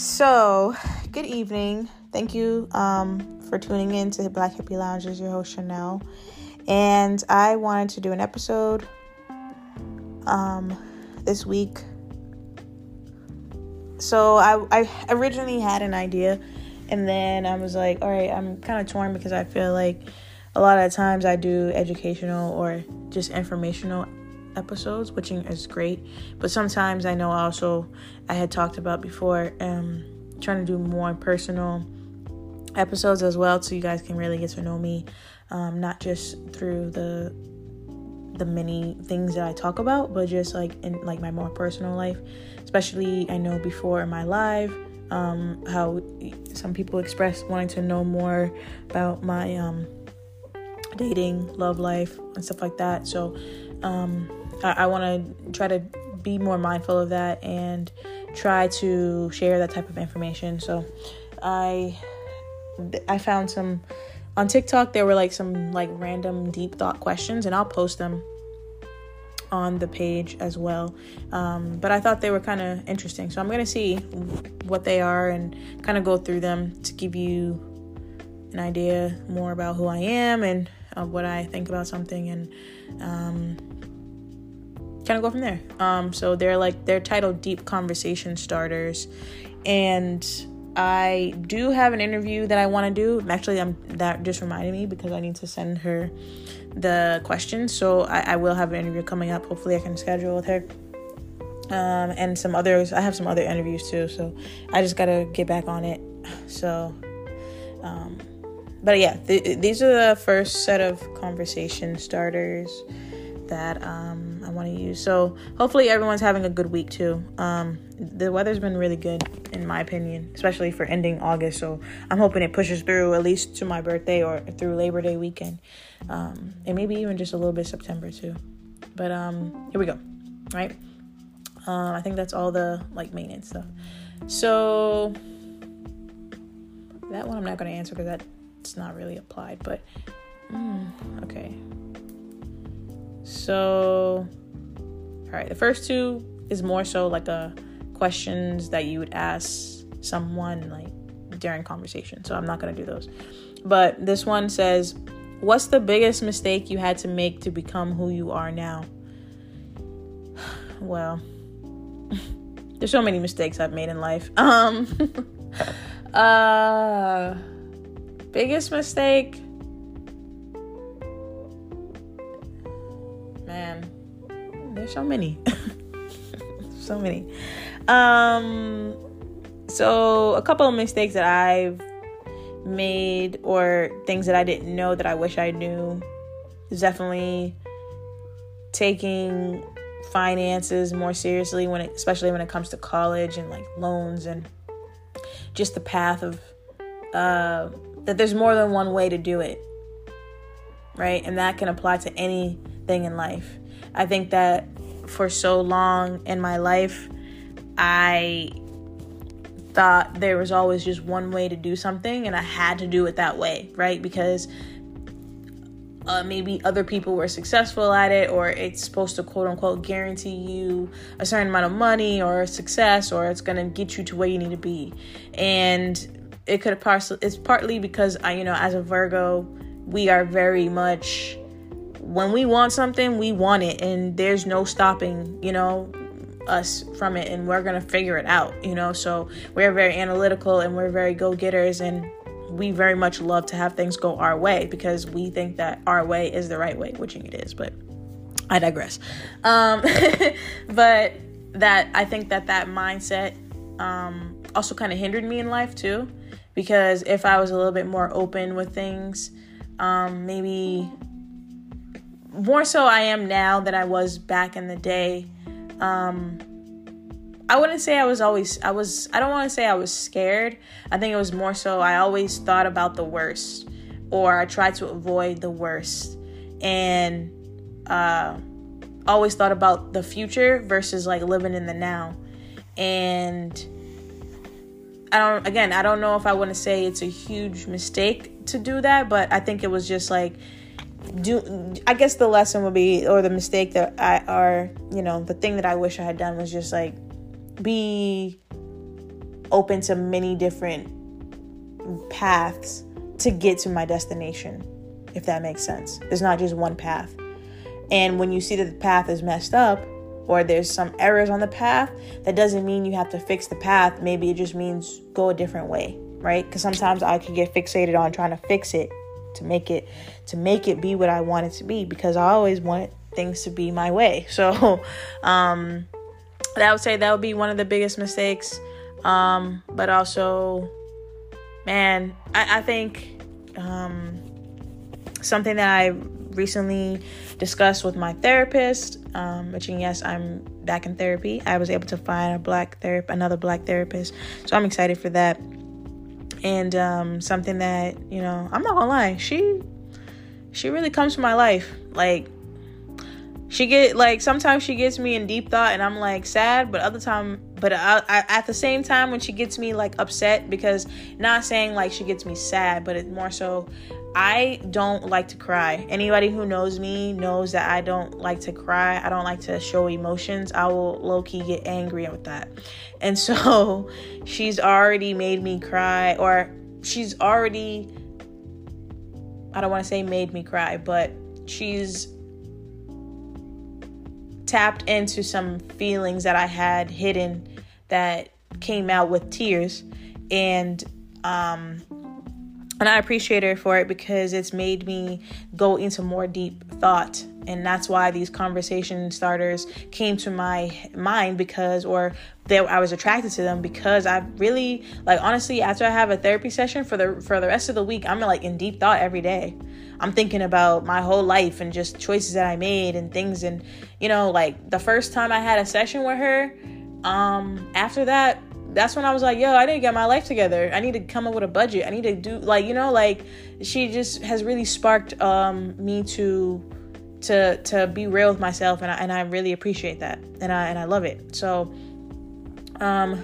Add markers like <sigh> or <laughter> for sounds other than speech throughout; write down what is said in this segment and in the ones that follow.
So, good evening. Thank you um, for tuning in to Black Hippie Lounge. Is your host Chanel, and I wanted to do an episode um, this week. So I, I originally had an idea, and then I was like, all right, I'm kind of torn because I feel like a lot of times I do educational or just informational episodes, which is great. But sometimes I know also I had talked about before um, trying to do more personal episodes as well, so you guys can really get to know me, um, not just through the the many things that I talk about, but just like in like my more personal life. Especially, I know before in my live, um, how some people express wanting to know more about my um, dating, love life, and stuff like that. So, um, I, I want to try to be more mindful of that and try to share that type of information. So, I I found some on TikTok. There were like some like random deep thought questions, and I'll post them on the page as well. Um, but I thought they were kind of interesting, so I'm gonna see what they are and kind of go through them to give you an idea more about who I am and uh, what I think about something, and um, kind of go from there. Um, so they're like they're titled Deep Conversation Starters, and I do have an interview that I want to do. Actually, I'm that just reminded me because I need to send her the questions. So I, I will have an interview coming up. Hopefully, I can schedule with her. Um, and some others. I have some other interviews too. So I just gotta get back on it. So, um, but yeah, th- these are the first set of conversation starters that um, I want to use. So hopefully everyone's having a good week too. Um, the weather's been really good in my opinion, especially for ending August. So I'm hoping it pushes through at least to my birthday or through Labor Day weekend, um, and maybe even just a little bit September too. But um, here we go, right? Uh, I think that's all the like maintenance stuff. So that one I'm not going to answer because that's not really applied. But mm, okay. So, all right, the first two is more so like a questions that you would ask someone like during conversation. So I'm not gonna do those. But this one says, "What's the biggest mistake you had to make to become who you are now?" <sighs> Well, <laughs> there's so many mistakes I've made in life. Um, <laughs> uh, biggest mistake so many. <laughs> so many. Um so a couple of mistakes that I've made or things that I didn't know that I wish I knew is definitely taking finances more seriously when it, especially when it comes to college and like loans and just the path of uh, that there's more than one way to do it right and that can apply to anything in life I think that for so long in my life, I thought there was always just one way to do something and I had to do it that way, right? Because uh, maybe other people were successful at it, or it's supposed to quote unquote guarantee you a certain amount of money or success, or it's gonna get you to where you need to be. And it could have partially, it's partly because I, you know, as a Virgo, we are very much when we want something, we want it, and there's no stopping, you know, us from it, and we're gonna figure it out, you know. So we're very analytical and we're very go getters, and we very much love to have things go our way because we think that our way is the right way, which it is, but I digress. Um, <laughs> but that I think that that mindset um, also kind of hindered me in life too, because if I was a little bit more open with things, um, maybe more so I am now than I was back in the day. Um, I wouldn't say I was always, I was, I don't want to say I was scared. I think it was more so I always thought about the worst or I tried to avoid the worst and uh, always thought about the future versus like living in the now. And I don't, again, I don't know if I want to say it's a huge mistake to do that, but I think it was just like, do I guess the lesson would be or the mistake that I are you know the thing that I wish I had done was just like be open to many different paths to get to my destination, if that makes sense. There's not just one path. And when you see that the path is messed up or there's some errors on the path, that doesn't mean you have to fix the path. Maybe it just means go a different way, right? Because sometimes I could get fixated on trying to fix it to make it to make it be what I want it to be because I always want things to be my way. <laughs> So um I would say that would be one of the biggest mistakes. Um, but also, man, I, I think um, something that I recently discussed with my therapist, um, which yes, I'm back in therapy. I was able to find a black therapist, another black therapist, so I'm excited for that. And um, something that you know, I'm not gonna lie, she she really comes to my life. Like she get like sometimes she gets me in deep thought and i'm like sad but other time but I, I, at the same time when she gets me like upset because not saying like she gets me sad but it's more so i don't like to cry. Anybody who knows me knows that i don't like to cry. I don't like to show emotions. I will low-key get angry with that. And so <laughs> she's already made me cry or she's already i don't want to say made me cry but she's tapped into some feelings that I had hidden that came out with tears. And um and I appreciate her for it because it's made me go into more deep thought and that's why these conversation starters came to my mind because or that I was attracted to them because I really like honestly after I have a therapy session for the for the rest of the week I'm like in deep thought every day. I'm thinking about my whole life and just choices that I made and things and you know like the first time I had a session with her um after that that's when I was like, yo, I to get my life together. I need to come up with a budget. I need to do like, you know, like she just has really sparked um me to to to be real with myself and I and I really appreciate that. And I and I love it. So um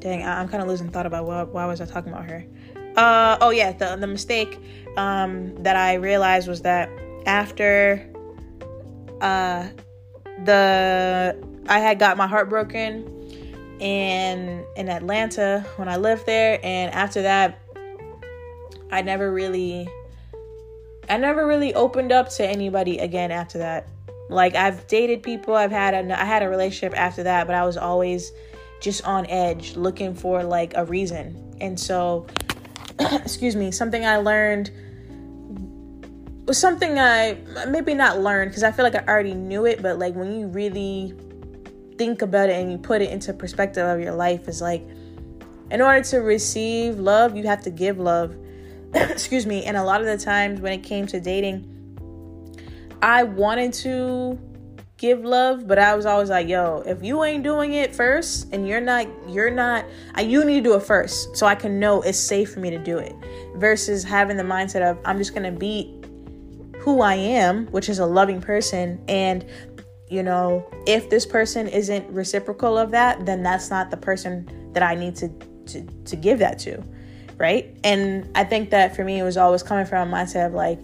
dang, I, am kind of losing thought about why, why was I talking about her. Uh oh yeah, the the mistake um that I realized was that after uh the I had got my heart broken and in Atlanta when I lived there and after that I never really I never really opened up to anybody again after that. Like I've dated people, I've had a I had a relationship after that, but I was always just on edge looking for like a reason. And so <clears throat> excuse me, something I learned was something I maybe not learned because I feel like I already knew it, but like when you really think about it and you put it into perspective of your life is like in order to receive love, you have to give love. <coughs> excuse me and a lot of the times when it came to dating i wanted to give love but i was always like yo if you ain't doing it first and you're not you're not I, you need to do it first so i can know it's safe for me to do it versus having the mindset of i'm just gonna be who i am which is a loving person and you know if this person isn't reciprocal of that then that's not the person that i need to to, to give that to right? And I think that for me, it was always coming from a mindset of like,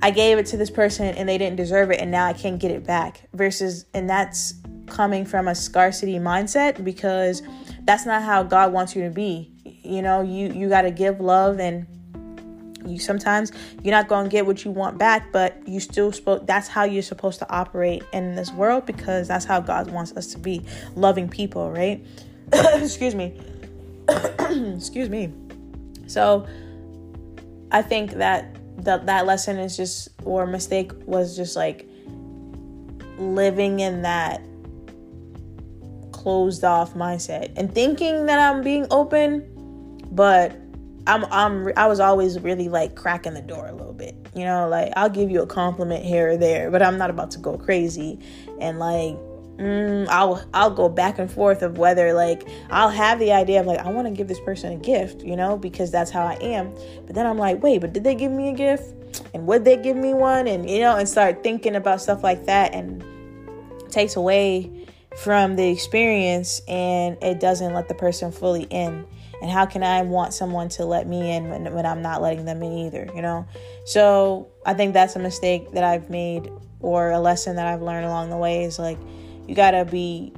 I gave it to this person and they didn't deserve it, and now I can't get it back. Versus, and that's coming from a scarcity mindset because that's not how God wants you to be. You know, you you got to give love and you sometimes you're not going to get what you want back but you still spoke that's how you're supposed to operate in this world because that's how god wants us to be loving people right? <coughs> Excuse me. <coughs> Excuse me. So I think that that that lesson is just or mistake was just like living in that closed off mindset and thinking that I'm being open, but I'm I'm I was always really like cracking the door a little bit. You know, like I'll give you a compliment here or there, but I'm not about to go crazy and like mm, I'll I'll go back and forth of whether like I'll have the idea of like I want to give this person a gift, you know, because that's how I am. But then I'm like, wait, but did they give me a gift? And would they give me one? And you know, and start thinking about stuff like that, and takes away from the experience, and it doesn't let the person fully in. And how can I want someone to let me in when, when I'm not letting them in either, you know? So I think that's a mistake that I've made or a lesson that I've learned along the way is like you gotta be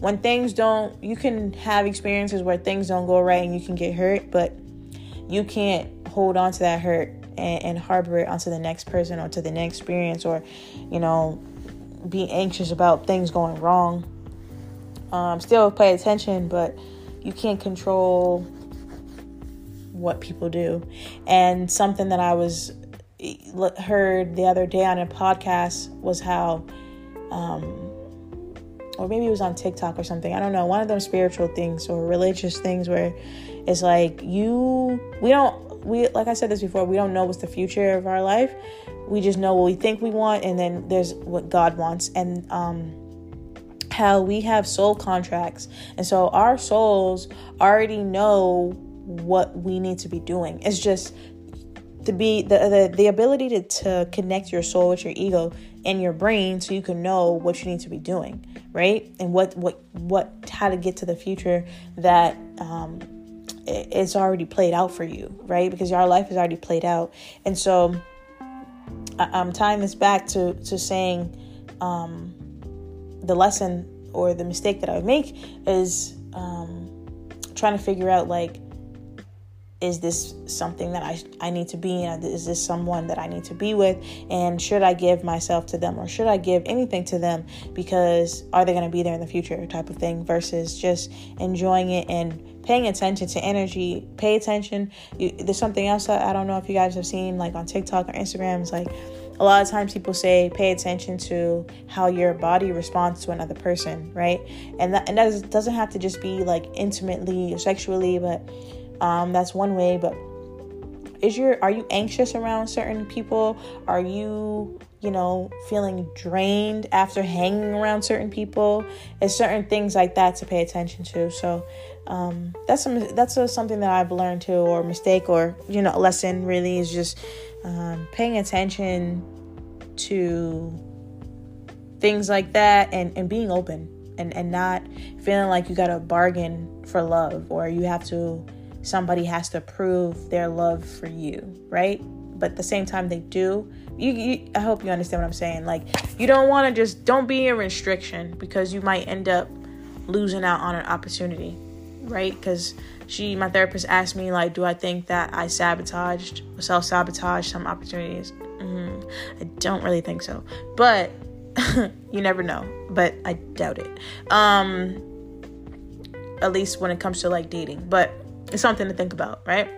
when things don't, you can have experiences where things don't go right and you can get hurt, but you can't hold on to that hurt and, and harbor it onto the next person or to the next experience or, you know, be anxious about things going wrong. Um, still pay attention, but you can't control what people do. And something that I was heard the other day on a podcast was how, um, or maybe it was on TikTok or something. I don't know. One of them spiritual things or religious things where it's like you, we don't, we, like I said this before, we don't know what's the future of our life. We just know what we think we want, and then there's what God wants. And, um, how we have soul contracts. And so our souls already know what we need to be doing. It's just to be the, the the ability to, to connect your soul with your ego and your brain so you can know what you need to be doing right and what what what how to get to the future that um it's already played out for you right because your life is already played out and so I, am tying this back to to saying um the lesson or the mistake that i would make is um trying to figure out like is this something that I, I need to be in? Is this someone that I need to be with? And should I give myself to them or should I give anything to them because are they going to be there in the future type of thing versus just enjoying it and paying attention to energy. Pay attention. You, there's something else that I don't know if you guys have seen like on TikTok or Instagram. It's like a lot of times people say pay attention to how your body responds to another person, right? And that, and that doesn't have to just be like intimately or sexually, but um, that's one way, but is your are you anxious around certain people? Are you you know feeling drained after hanging around certain people? It's certain things like that to pay attention to. So um, that's some that's a, something that I've learned too, or mistake, or you know, lesson really is just um, paying attention to things like that and and being open and and not feeling like you got to bargain for love or you have to somebody has to prove their love for you, right? But at the same time, they do. You, you I hope you understand what I'm saying. Like, you don't want to just don't be a restriction because you might end up losing out on an opportunity, right? Because she, my therapist, asked me like, do I think that I sabotaged, or self sabotaged some opportunities? Mm-hmm. I don't really think so, but <laughs> you never know. But I doubt it. Um, at least when it comes to like dating, but it's something to think about, right?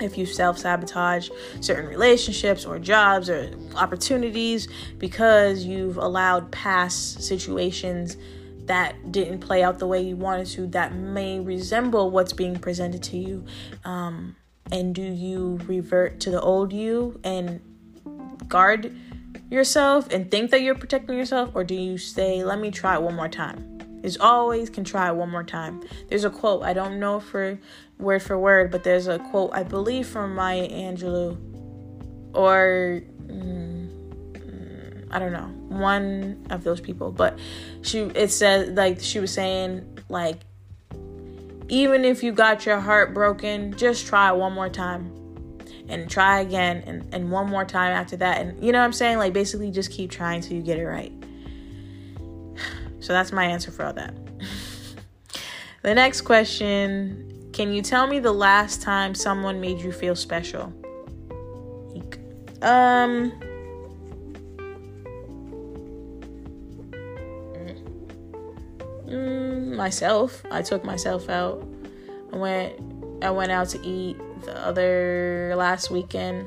If you self sabotage certain relationships or jobs or opportunities because you've allowed past situations that didn't play out the way you wanted to, that may resemble what's being presented to you. Um, and do you revert to the old you and guard yourself and think that you're protecting yourself, or do you say, let me try one more time? is always can try one more time. There's a quote, I don't know for word for word, but there's a quote, I believe from Maya Angelou, or mm, I don't know, one of those people. But she, it said, like, she was saying, like, even if you got your heart broken, just try one more time and try again and, and one more time after that. And you know what I'm saying? Like, basically, just keep trying till you get it right. <sighs> So that's my answer for all that. <laughs> the next question Can you tell me the last time someone made you feel special? Um. Myself. I took myself out. I went. I went out to eat the other last weekend.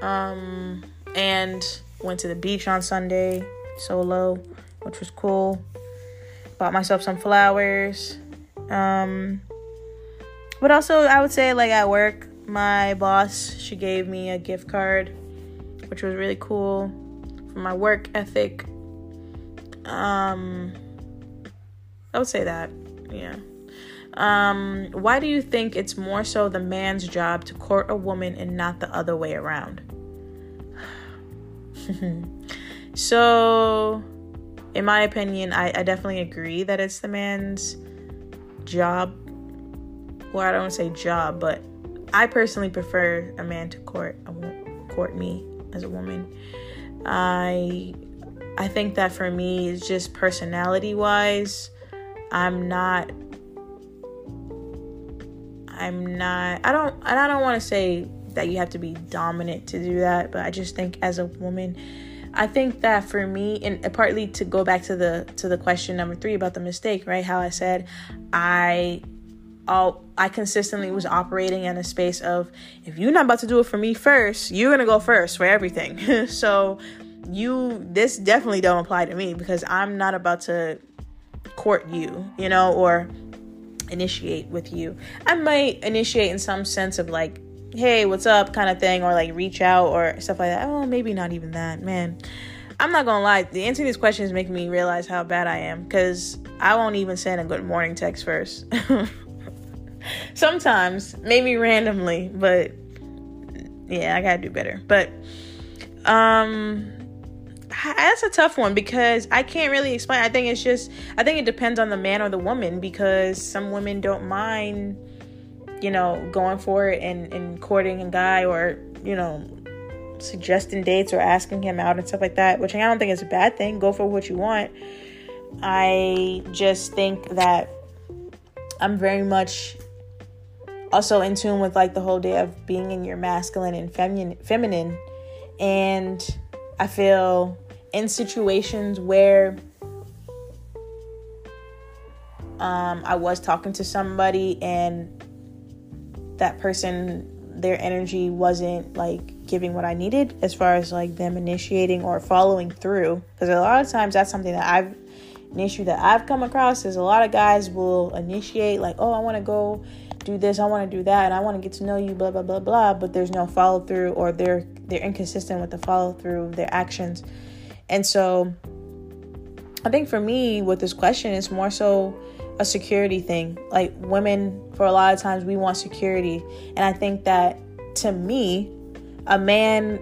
Um, and went to the beach on Sunday solo, which was cool. Bought myself some flowers. Um, but also, I would say, like at work, my boss she gave me a gift card, which was really cool for my work ethic. Um, I would say that, yeah. Um, why do you think it's more so the man's job to court a woman and not the other way around? <sighs> So, in my opinion, I, I definitely agree that it's the man's job. Well, I don't say job, but I personally prefer a man to court court me as a woman. I I think that for me, it's just personality wise, I'm not. I'm not. I don't. And I don't want to say that you have to be dominant to do that, but I just think as a woman, I think that for me, and partly to go back to the to the question number three about the mistake, right? How I said I all I consistently was operating in a space of if you're not about to do it for me first, you're gonna go first for everything. <laughs> so you this definitely don't apply to me because I'm not about to court you, you know, or initiate with you. I might initiate in some sense of like, hey, what's up kind of thing, or like reach out or stuff like that. Oh, maybe not even that, man. I'm not gonna lie, the answering these questions make me realize how bad I am because I won't even send a good morning text first. <laughs> Sometimes, maybe randomly, but yeah, I gotta do better. But um that's a tough one because I can't really explain. I think it's just I think it depends on the man or the woman because some women don't mind, you know, going for it and, and courting a guy or, you know, suggesting dates or asking him out and stuff like that, which I don't think is a bad thing. Go for what you want. I just think that I'm very much also in tune with like the whole day of being in your masculine and feminine feminine and I feel in situations where um, I was talking to somebody and that person their energy wasn't like giving what I needed as far as like them initiating or following through because a lot of times that's something that I've an issue that I've come across is a lot of guys will initiate like oh I want to go do this, I want to do that, and I want to get to know you, blah blah blah blah. But there's no follow through, or they're they're inconsistent with the follow through of their actions, and so I think for me with this question, it's more so a security thing. Like women, for a lot of times, we want security, and I think that to me, a man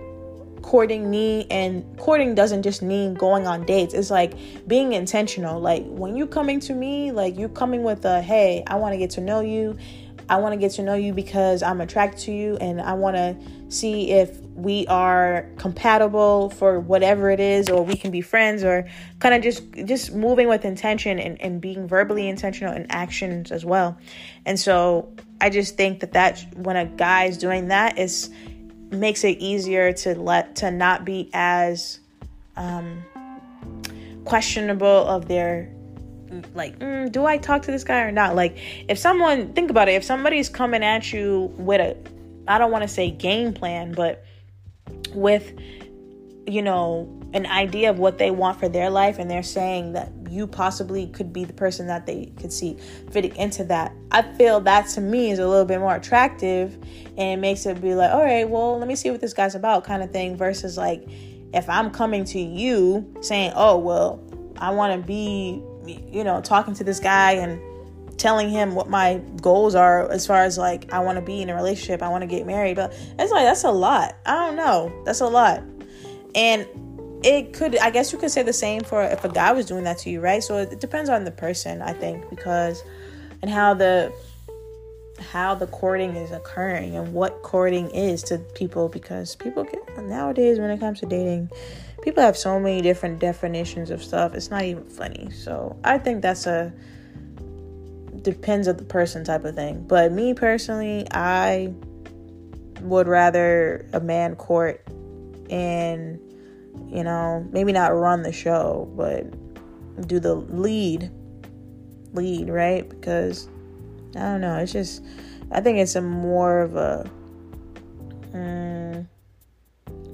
courting me and courting doesn't just mean going on dates. It's like being intentional. Like when you're coming to me like you're coming with a hey i want to get to know you I want to get to know you because I'm attracted to you and I want to see if we are compatible for whatever it is or we can be friends or kind of just just moving with intention and, and being verbally intentional in actions as well. And so I just think that that when a guy is doing that is makes it easier to let to not be as um questionable of their like mm, do i talk to this guy or not? Like if someone think about it if somebody's coming at you with a i don't want to say game plan but with you know an idea of what they want for their life and they're saying that you possibly could be the person that they could see fitting into that i feel that to me is a little bit more attractive and it makes it be like all right well let me see what this guy's about kind of thing versus like if i'm coming to you saying oh well i want to be you know, talking to this guy and telling him what my goals are as far as like I want to be in a relationship, I want to get married. But it's like that's a lot. I don't know. That's a lot. And it could I guess you could say the same for if a guy was doing that to you, right? So it depends on the person, I think, because and how the how the courting is occurring and what courting is to people because people get nowadays when it comes to dating people have so many different definitions of stuff. It's not even funny. So I think that's a depends of the person type of thing. But me personally, I would rather a man court and you know maybe not run the show, but do the lead lead right because I don't know. It's just I think it's a more of a. Um,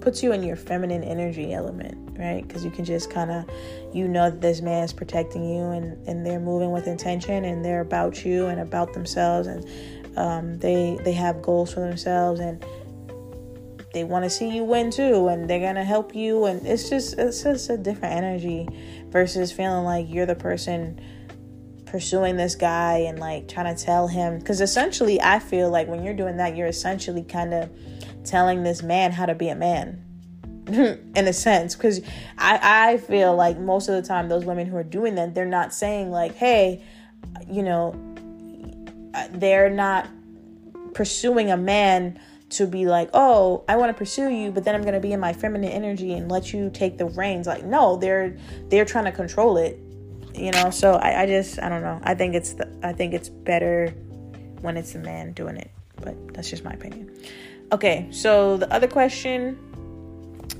puts you in your feminine energy element, right? Because you can just kind of, you know, that this man is protecting you and, and they're moving with intention and they're about you and about themselves and um, they they have goals for themselves and they want to see you win too and they're gonna help you and it's just it's just a different energy versus feeling like you're the person pursuing this guy and like trying to tell him because essentially I feel like when you're doing that you're essentially kind of telling this man how to be a man <laughs> in a sense because I, I feel like most of the time those women who are doing that they're not saying like hey you know uh, they're not pursuing a man to be like, oh, I want to pursue you, but then I'm gonna be in my feminine energy and let you take the reins. Like, no, they're they're trying to control it, you know. So I, I just I don't know. I think it's the, I think it's better when it's the man doing it, but that's just my opinion. Okay, so the other question.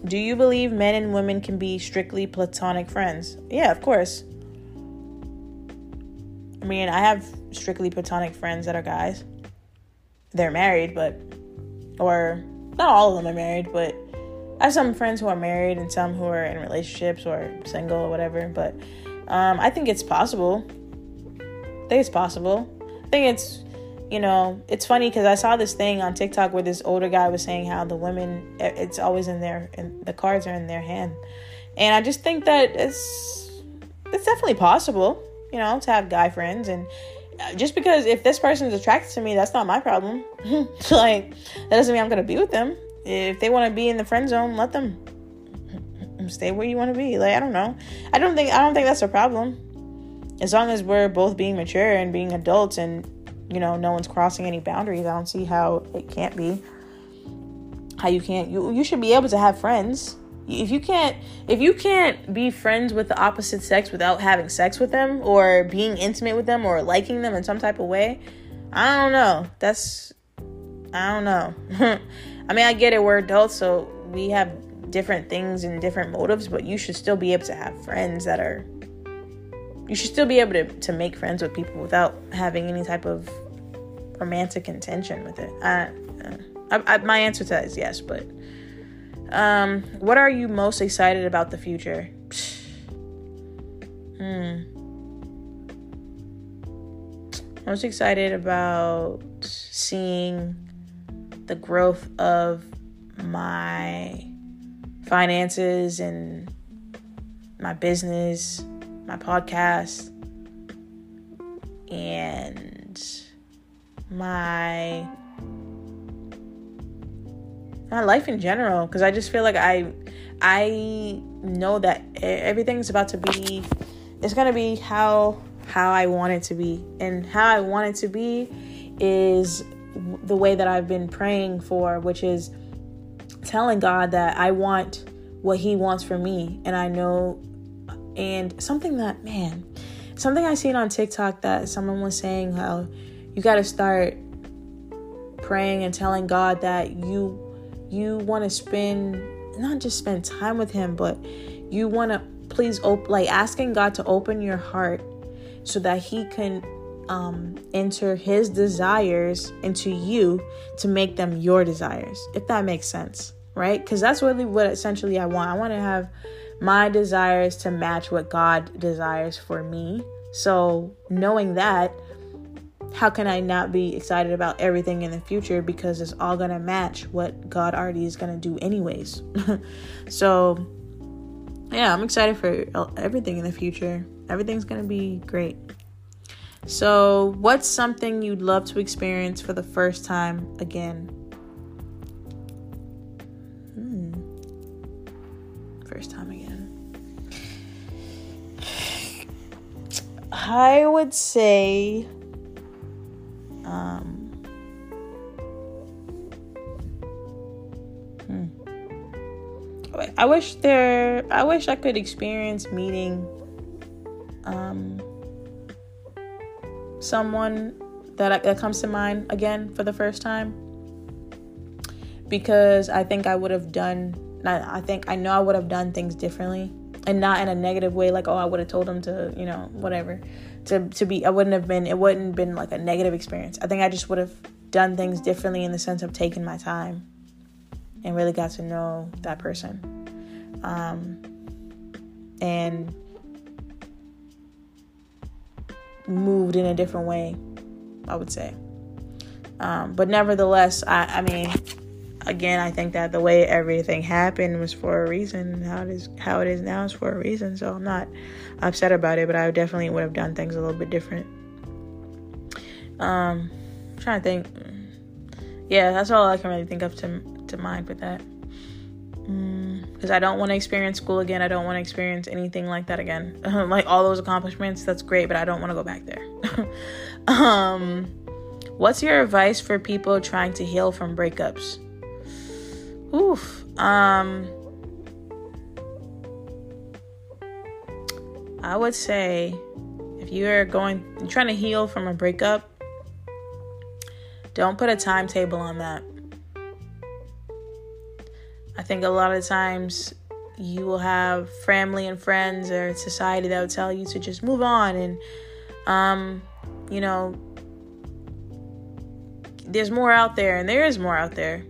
Do you believe men and women can be strictly platonic friends? Yeah, of course. I mean, I have strictly platonic friends that are guys. They're married, but or not all of them are married, but I have some friends who are married and some who are in relationships or single or whatever. But um, I think it's possible. I think it's possible. I think it's, you know, it's funny because I saw this thing on TikTok where this older guy was saying how the women, eh, it's always in their, and the cards are in their hand, and I just think that it's, it's definitely possible, you know, to have guy friends and uh, just because if this person is attracted to me, that's not my problem. <laughs> like that doesn't mean I'm gonna be with them. If they want to be in the friend zone, let them <clears throat> stay where you want to be. Like I don't know. I don't think I don't think that's a problem. As long as we're both being mature and being adults, and you know, no one's crossing any boundaries. I don't see how it can't be. How you can't you you should be able to have friends if you can't if you can't be friends with the opposite sex without having sex with them or being intimate with them or liking them in some type of way i don't know that's i don't know <laughs> i mean i get it we're adults so we have different things and different motives but you should still be able to have friends that are you should still be able to, to make friends with people without having any type of romantic intention with it I, I, I my answer to that is yes but um, what are you most excited about the future? <sighs> Hmm. Most excited about seeing the growth of my finances and my business, my podcast, and my my life in general because I just feel like I I know that everything's about to be it's going to be how how I want it to be. And how I want it to be is the way that I've been praying for which is telling God that I want what he wants for me. And I know and something that man something I seen on TikTok that someone was saying how you got to start praying and telling God that you you want to spend not just spend time with him but you want to please op- like asking god to open your heart so that he can um, enter his desires into you to make them your desires if that makes sense right? Because that's really what essentially i want. I want to have my desires to match what god desires for me. So knowing that how can I not be excited about everything in the future because it's all going to match what God already is going to do, anyways? <laughs> so, yeah, I'm excited for everything in the future. Everything's going to be great. So, what's something you'd love to experience for the first time again? Hmm. First time again. <sighs> I would say um, hmm. I wish there. I wish I could experience meeting um, someone that that comes to mind again for the first time because I think I would have done. I think I know I would have done things differently and not in a negative way like oh I would have told him to you know whatever to to be I wouldn't have been it wouldn't have been like a negative experience. I think I just would have done things differently in the sense of taking my time and really got to know that person. Um, and moved in a different way, I would say. Um, but nevertheless, I, I mean, again, I think that the way everything happened was for a reason. How it is, how it is now is for a reason. So I'm not upset about it, but I definitely would have done things a little bit different. Um, I'm trying to think. Yeah, that's all I can really think of to to mind with that. Because mm, I don't want to experience school again. I don't want to experience anything like that again. <laughs> like all those accomplishments, that's great, but I don't want to go back there. <laughs> um, what's your advice for people trying to heal from breakups? Oof um i would say if you're going trying to heal from a breakup don't put a timetable on that. I think a lot of times you will have family and friends or society that will tell you to just move on and um you know there's more out there and there is more out there.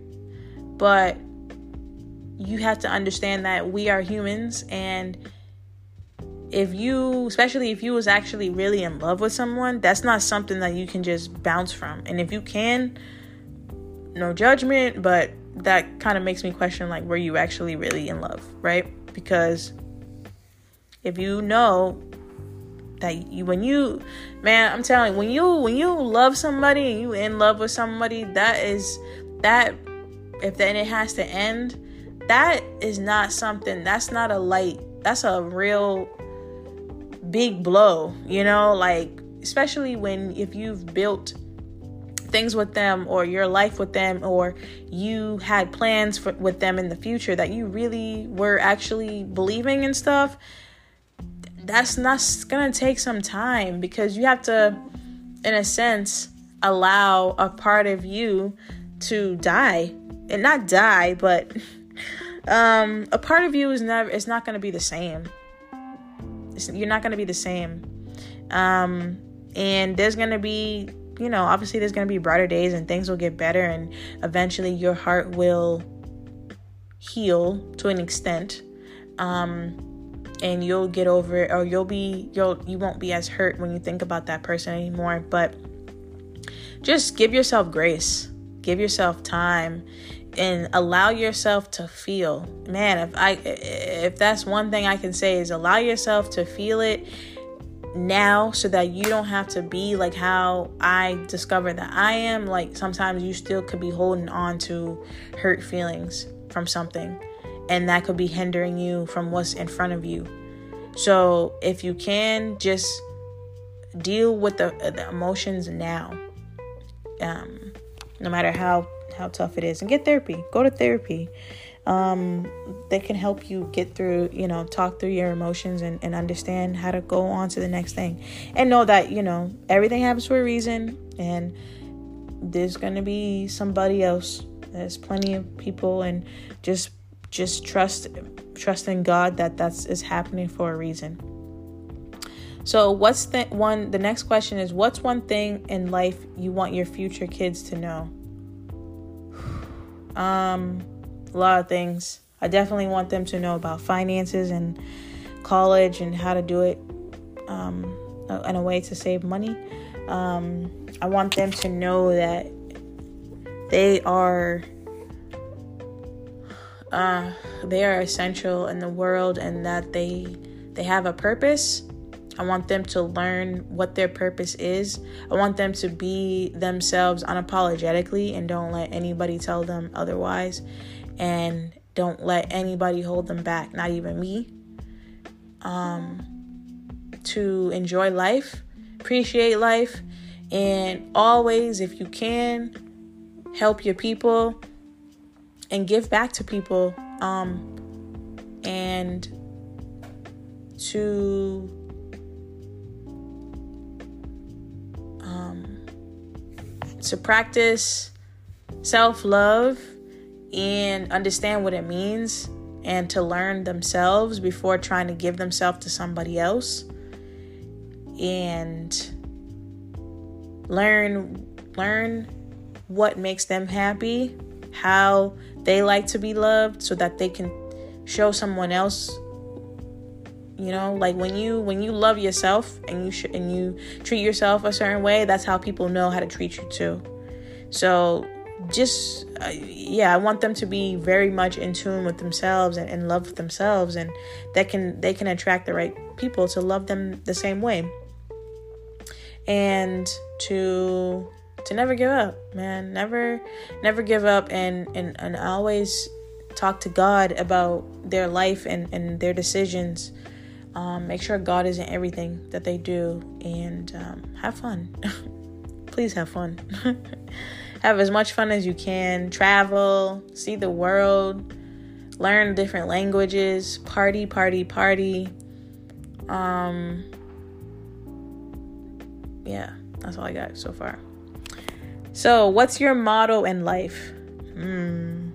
But you have to understand that we are humans and if you especially if you was actually really in love with someone that's not something that you can just bounce from. And if you can no judgment but that kind of makes me question like were you actually really in love right? Because if you know that you when you man i'm telling you when you when you love somebody and you in love with somebody that is that if then it has to end that is not something that's not a light that's a real big blow you know? Like especially when if you've built things with them or your life with them or you had plans for, with them in the future that you really were actually believing and stuff that's not gonna take some time because you have to in a sense allow a part of you to die. And not die but <laughs> um a part of you is never it's not gonna be the same it's, you're not gonna be the same um and there's gonna be you know, obviously there's going to be brighter days and things will get better and eventually your heart will heal to an extent. Um and you'll get over it or you'll be you'll you won't be as hurt when you think about that person anymore, but just give yourself grace. Give yourself time and allow yourself to feel. Man, if I if that's one thing I can say is allow yourself to feel it now so that you don't have to be like how I discovered that I am. Like sometimes you still could be holding on to hurt feelings from something, and that could be hindering you from what's in front of you. So if you can just deal with the, the emotions now, um, no matter how how tough it is, and get therapy. Go to therapy um, they can help you get through, you know, talk through your emotions and, and understand how to go on to the next thing. And know that, you know, everything happens for a reason and there's to be somebody else. There's plenty of people and just just trust trust in God that that's is happening for a reason. So what's the one the next question is what's one thing in life you want your future kids to know? Um a lot of things. I definitely want them to know about finances and college and how to do it um, in a way to save money. Um, I want them to know that they are uh, they are essential in the world and that they they have a purpose. I want them to learn what their purpose is. I want them to be themselves unapologetically and don't let anybody tell them otherwise and don't let anybody hold them back, not even me. Um, to enjoy life, appreciate life, and always, if you can, help your people and give back to people. Um, and to to practice self love and understand what it means and to learn themselves before trying to give themselves to somebody else. And learn learn what makes them happy how they like to be loved so that they can show someone else you know like when you when you love yourself and you sh- and you treat yourself a certain way that's how people know how to treat you too. So just uh, yeah i want them to be very much in tune with themselves and in love with themselves and that can they can attract the right people to love them the same way. And to to never give up man. Never never give up and and, and always talk to god about their life and and their decisions um, make sure god is in everything that they do and um, have fun <laughs> please have fun <laughs> have as much fun as you can, travel, see the world, learn different languages, party, party, party. Um, yeah, that's all I got so far. So, what's your motto in life? Hmm.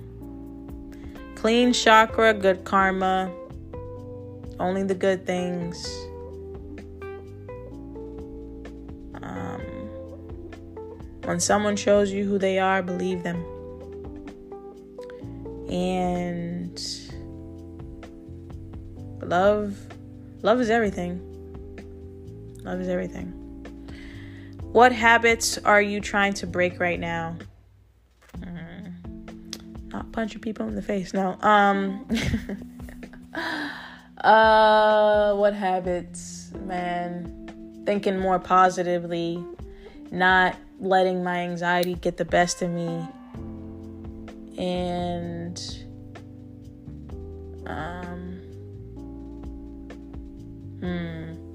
Clean chakra, good karma, only the good things. Um, when someone shows you who they are, believe them. And love, love is everything. Love is everything. What habits are you trying to break right now? Mm, not punching people in the face. No. Um. <laughs> uh, what habits, man? Thinking more positively, not letting my anxiety get the best of me, and um. Hmm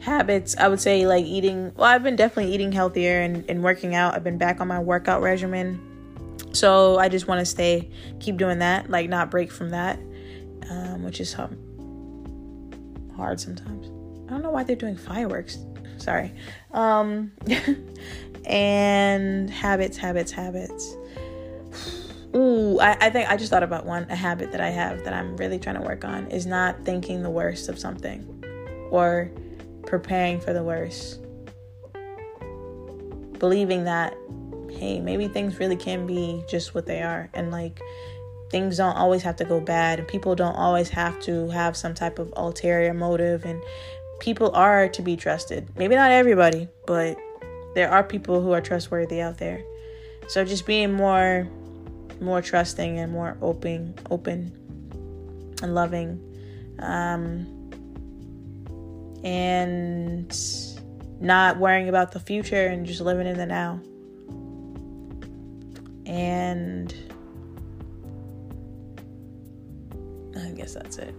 habits, I would say like eating. Well, I've been definitely eating healthier and, and working out. I've been back on my workout regimen. So I just want to stay, keep doing that, like not break from that, um, which is hard sometimes. I don't know why they're doing fireworks. Sorry. Um, <laughs> and habits, habits, habits. Ooh, I, I think I just thought about one. A habit that I have that I'm really trying to work on is not thinking the worst of something or preparing for the worst. Believing that, hey, maybe things really can be just what they are. And like, things don't always have to go bad. And people don't always have to have some type of ulterior motive. And people are to be trusted. Maybe not everybody, but there are people who are trustworthy out there. So just being more more trusting and more open open and loving um and not worrying about the future and just living in the now. And I guess that's it.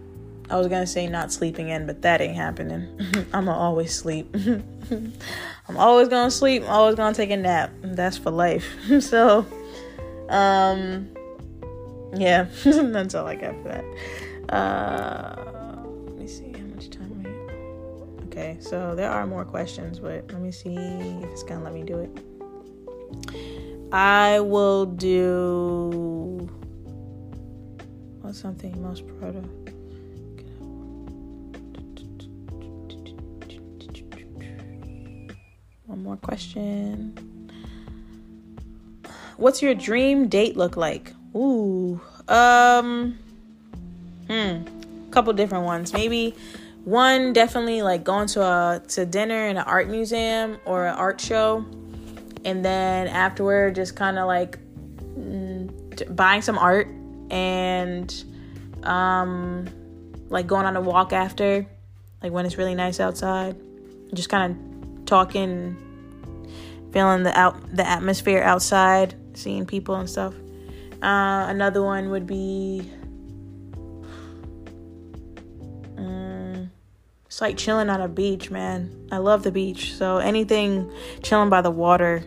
I was gonna say not sleeping in, but that ain't happening. <laughs> I'm gonna always sleep. <laughs> I'm always gonna sleep. I'm always gonna take a nap. That's for life. <laughs> so, um, yeah, that's all I got for that. Uh, let me see. How much time we. Okay, so there are more questions, but let me see if it's gonna let me do it. I will do something most proud of. One more question. What's your dream date look like? Ooh, um, hmm, couple different ones. Maybe one definitely like going to a to dinner in an art museum or an art show and then afterward just kind of like mm, buying some art and um like going on a walk after like when it's really nice outside just kind of talking feeling the out the atmosphere outside seeing people and stuff uh, another one would be It's like chilling on a beach, man. I love the beach. So anything chilling by the water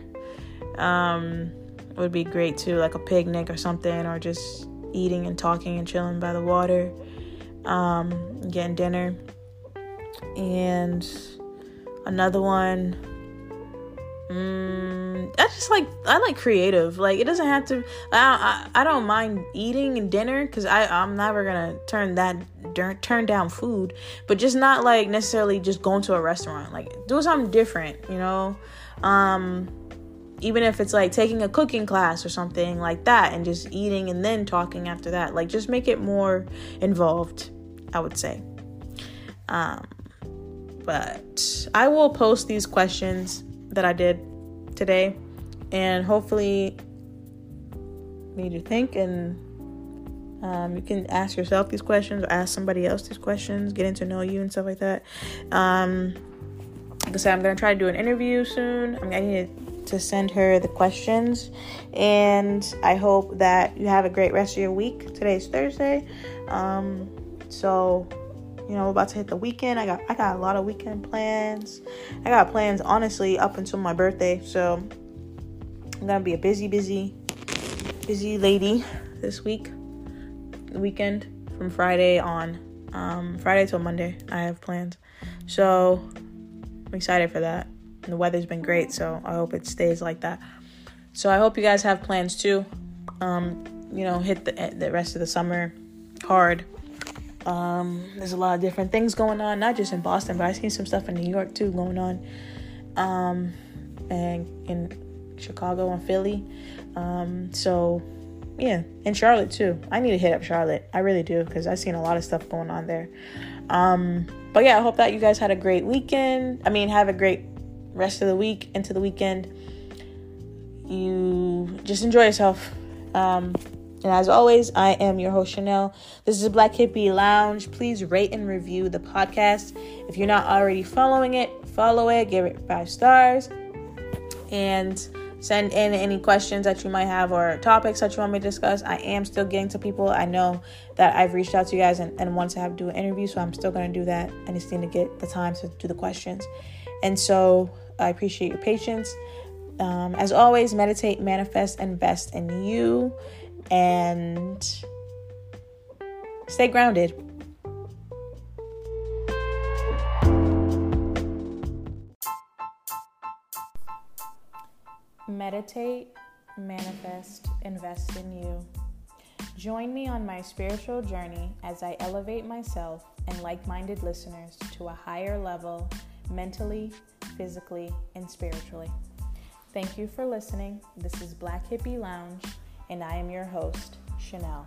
um, would be great too, like a picnic or something, or just eating and talking and chilling by the water, um, getting dinner. And another one, Mm, I just like I like creative. Like it doesn't have to. I I, I don't mind eating and dinner because I I'm never gonna turn that turn down food, but just not like necessarily just going to a restaurant. Like do something different, you know. Um, even if it's like taking a cooking class or something like that, and just eating and then talking after that. Like just make it more involved. I would say. Um, but I will post these questions that I did today, and hopefully made you think. And um, you can ask yourself these questions or ask somebody else these questions, getting to know you and stuff like that. Um, like I said, I'm gonna try to do an interview soon. I'm gonna to send her the questions, and I hope that you have a great rest of your week. Today's Thursday, um, so you know, about to hit the weekend. I got I got a lot of weekend plans. I got plans honestly up until my birthday. So I'm gonna be a busy, busy, busy lady this week, the weekend from Friday on. Um, Friday till Monday, I have plans. So I'm excited for that. And the weather's been great, so I hope it stays like that. So I hope you guys have plans too. Um, you know, hit the, the rest of the summer hard. Um, there's a lot of different things going on, not just in Boston, but I've seen some stuff in New York too going on. Um, and in Chicago and Philly. Um, so yeah, and Charlotte too. I need to hit up Charlotte. I really do because I've seen a lot of stuff going on there. Um, but yeah, I hope that you guys had a great weekend. I mean, have a great rest of the week into the weekend. You just enjoy yourself. Um, and as always, I am your host, Chanel. This is Black Hippie Lounge. Please rate and review the podcast. If you're not already following it, follow it, give it five stars, and send in any questions that you might have or topics that you want me to discuss. I am still getting to people. I know that I've reached out to you guys and, and want to have do an interview, so I'm still going to do that. I just need to get the time to do the questions. And so I appreciate your patience. Um, as always, meditate, manifest, invest in you, and stay grounded. Meditate, manifest, invest in you. Join me on my spiritual journey as I elevate myself and like minded listeners to a higher level mentally, physically, and spiritually. Thank you for listening. This is Black Hippie Lounge, and I am your host, Chanel.